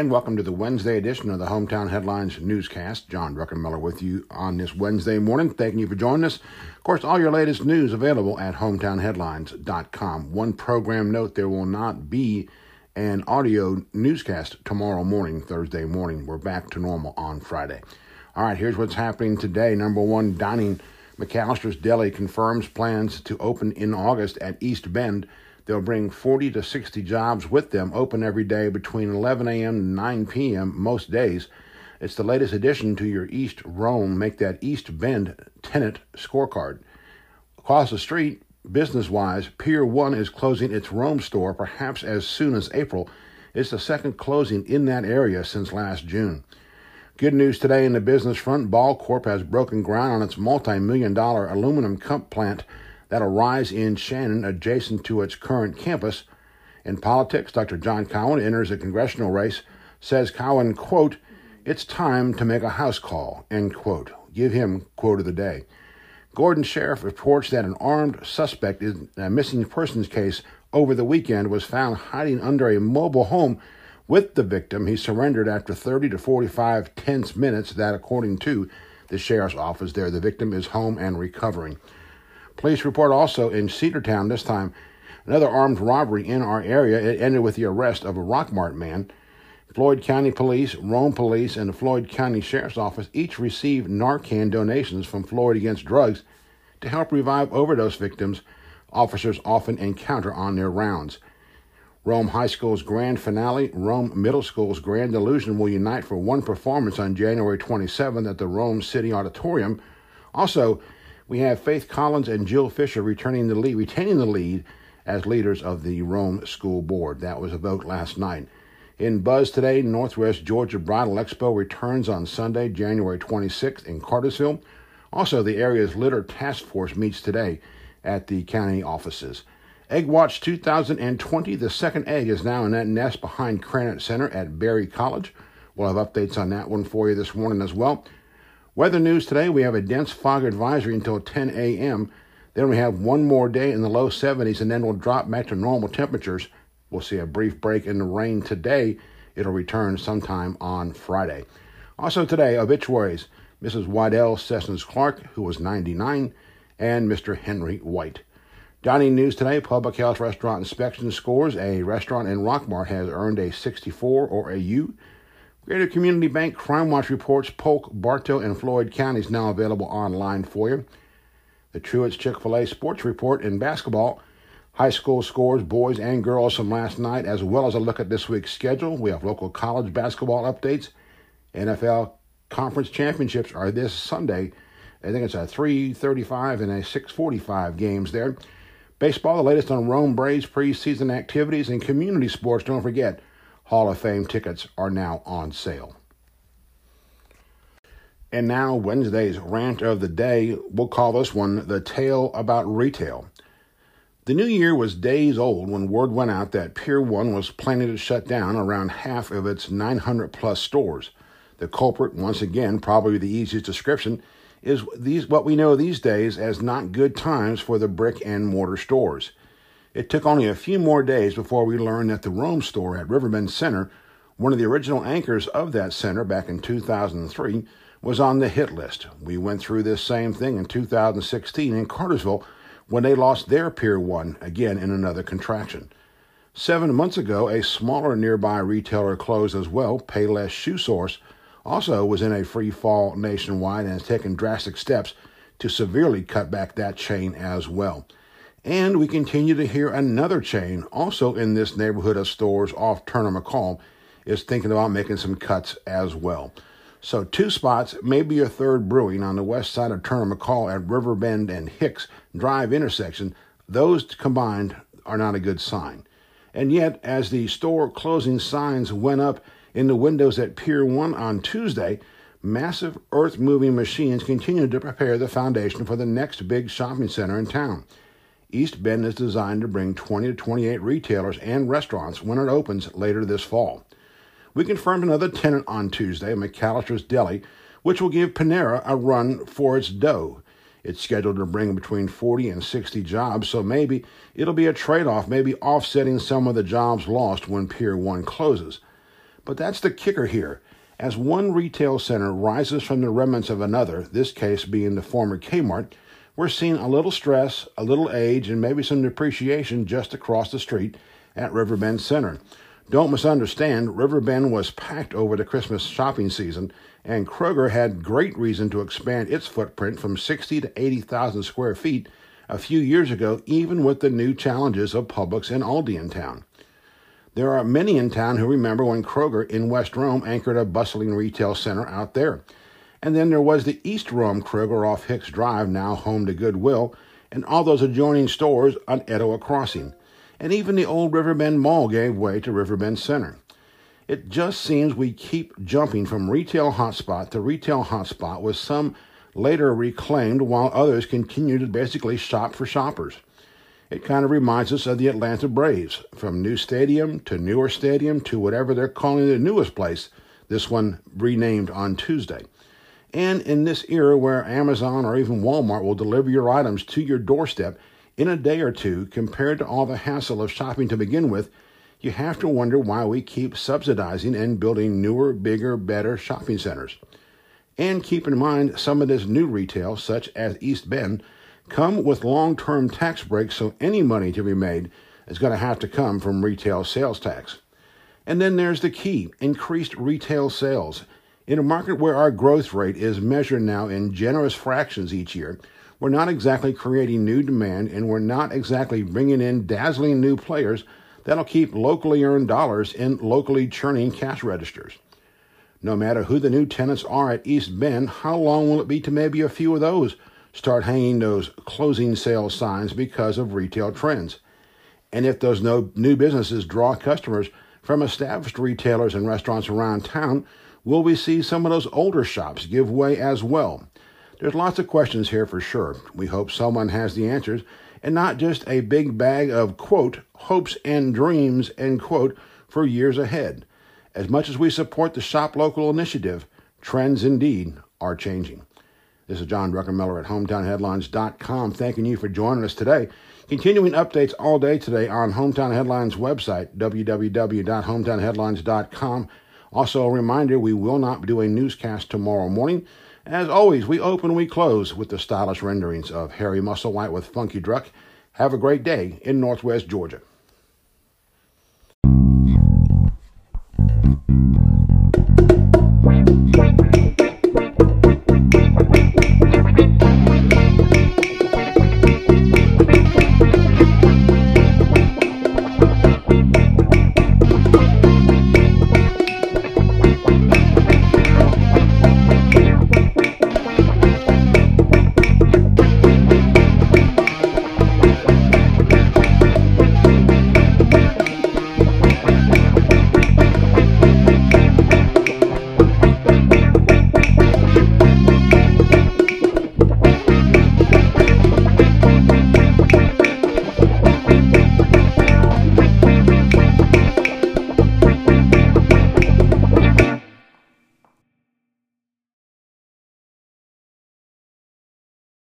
And welcome to the Wednesday edition of the Hometown Headlines newscast. John Druckenmiller with you on this Wednesday morning. Thanking you for joining us. Of course, all your latest news available at hometownheadlines.com. One program note there will not be an audio newscast tomorrow morning, Thursday morning. We're back to normal on Friday. All right, here's what's happening today. Number one, dining McAllister's Deli confirms plans to open in August at East Bend. They'll bring 40 to 60 jobs with them, open every day between 11 a.m. and 9 p.m. most days. It's the latest addition to your East Rome Make That East Bend tenant scorecard. Across the street, business wise, Pier 1 is closing its Rome store perhaps as soon as April. It's the second closing in that area since last June. Good news today in the business front. Ball Corp has broken ground on its multi million dollar aluminum cup plant that'll rise in Shannon adjacent to its current campus. In politics, Dr. John Cowan enters a congressional race, says Cowan, quote, it's time to make a house call, end quote. Give him quote of the day. Gordon Sheriff reports that an armed suspect in a missing persons case over the weekend was found hiding under a mobile home with the victim. He surrendered after 30 to 45 tense minutes, that according to the sheriff's office there. The victim is home and recovering. Police report also in Cedartown this time another armed robbery in our area. It ended with the arrest of a Rockmart man. Floyd County Police, Rome Police, and the Floyd County Sheriff's Office each received Narcan donations from Floyd Against Drugs to help revive overdose victims officers often encounter on their rounds. Rome High School's grand finale, Rome Middle School's Grand Illusion will unite for one performance on January 27th at the Rome City Auditorium. Also, we have Faith Collins and Jill Fisher returning the lead, retaining the lead as leaders of the Rome School Board. That was a vote last night. In Buzz today, Northwest Georgia Bridal Expo returns on Sunday, January 26th in Cartersville. Also, the area's litter task force meets today at the county offices. Egg Watch 2020, the second egg is now in that nest behind Krannert Center at Berry College. We'll have updates on that one for you this morning as well. Weather news today, we have a dense fog advisory until 10 a.m. Then we have one more day in the low 70s, and then we'll drop back to normal temperatures. We'll see a brief break in the rain today. It'll return sometime on Friday. Also today, obituaries Mrs. Waddell Sessions Clark, who was 99, and Mr. Henry White. Dining news today Public Health Restaurant Inspection scores. A restaurant in Rockmart has earned a 64 or a U. Greater Community Bank Crime Watch reports Polk, Bartow, and Floyd counties now available online for you. The Truett's Chick fil A Sports Report in basketball. High school scores, boys and girls from last night, as well as a look at this week's schedule. We have local college basketball updates. NFL conference championships are this Sunday. I think it's a 3:35 and a 6:45 games there. Baseball, the latest on Rome Braves preseason activities and community sports. Don't forget, Hall of Fame tickets are now on sale. And now, Wednesday's rant of the day, we'll call this one The Tale About Retail. The new year was days old when word went out that Pier 1 was planning to shut down around half of its 900 plus stores. The culprit, once again, probably the easiest description, is these what we know these days as not good times for the brick and mortar stores. It took only a few more days before we learned that the Rome store at Riverbend Center, one of the original anchors of that center back in 2003, was on the hit list. We went through this same thing in 2016 in Cartersville when they lost their Pier 1, again in another contraction. Seven months ago, a smaller nearby retailer closed as well, Payless Shoe Source, also was in a free fall nationwide and has taken drastic steps to severely cut back that chain as well. And we continue to hear another chain, also in this neighborhood of stores off Turner McCall, is thinking about making some cuts as well. So, two spots, maybe a third brewing on the west side of Turner McCall at Riverbend and Hicks Drive intersection, those combined are not a good sign. And yet, as the store closing signs went up in the windows at Pier 1 on Tuesday, massive earth moving machines continued to prepare the foundation for the next big shopping center in town. East Bend is designed to bring 20 to 28 retailers and restaurants when it opens later this fall. We confirmed another tenant on Tuesday, McAllister's Deli, which will give Panera a run for its dough. It's scheduled to bring between 40 and 60 jobs, so maybe it'll be a trade off, maybe offsetting some of the jobs lost when Pier 1 closes. But that's the kicker here. As one retail center rises from the remnants of another, this case being the former Kmart, we're seeing a little stress, a little age, and maybe some depreciation just across the street at Riverbend Center. Don't misunderstand, Riverbend was packed over the Christmas shopping season, and Kroger had great reason to expand its footprint from 60 to 80,000 square feet a few years ago, even with the new challenges of Publix and Aldi in town. There are many in town who remember when Kroger in West Rome anchored a bustling retail center out there. And then there was the East Rome Kroger off Hicks Drive, now home to Goodwill, and all those adjoining stores on Etowah Crossing. And even the old Riverbend Mall gave way to Riverbend Center. It just seems we keep jumping from retail hotspot to retail hotspot, with some later reclaimed while others continue to basically shop for shoppers. It kind of reminds us of the Atlanta Braves, from new stadium to newer stadium to whatever they're calling the newest place, this one renamed on Tuesday. And in this era where Amazon or even Walmart will deliver your items to your doorstep in a day or two, compared to all the hassle of shopping to begin with, you have to wonder why we keep subsidizing and building newer, bigger, better shopping centers. And keep in mind some of this new retail, such as East Bend, come with long-term tax breaks, so any money to be made is going to have to come from retail sales tax. And then there's the key, increased retail sales. In a market where our growth rate is measured now in generous fractions each year, we're not exactly creating new demand and we're not exactly bringing in dazzling new players that'll keep locally earned dollars in locally churning cash registers. No matter who the new tenants are at East Bend, how long will it be to maybe a few of those start hanging those closing sales signs because of retail trends? And if those no, new businesses draw customers from established retailers and restaurants around town, will we see some of those older shops give way as well? There's lots of questions here for sure. We hope someone has the answers and not just a big bag of, quote, hopes and dreams, end quote, for years ahead. As much as we support the Shop Local initiative, trends indeed are changing. This is John Druckenmiller at HometownHeadlines.com thanking you for joining us today. Continuing updates all day today on Hometown Headlines website, www.hometownheadlines.com. Also, a reminder we will not do a newscast tomorrow morning. As always, we open, we close with the stylish renderings of Harry Musselwhite with Funky Druck. Have a great day in Northwest Georgia.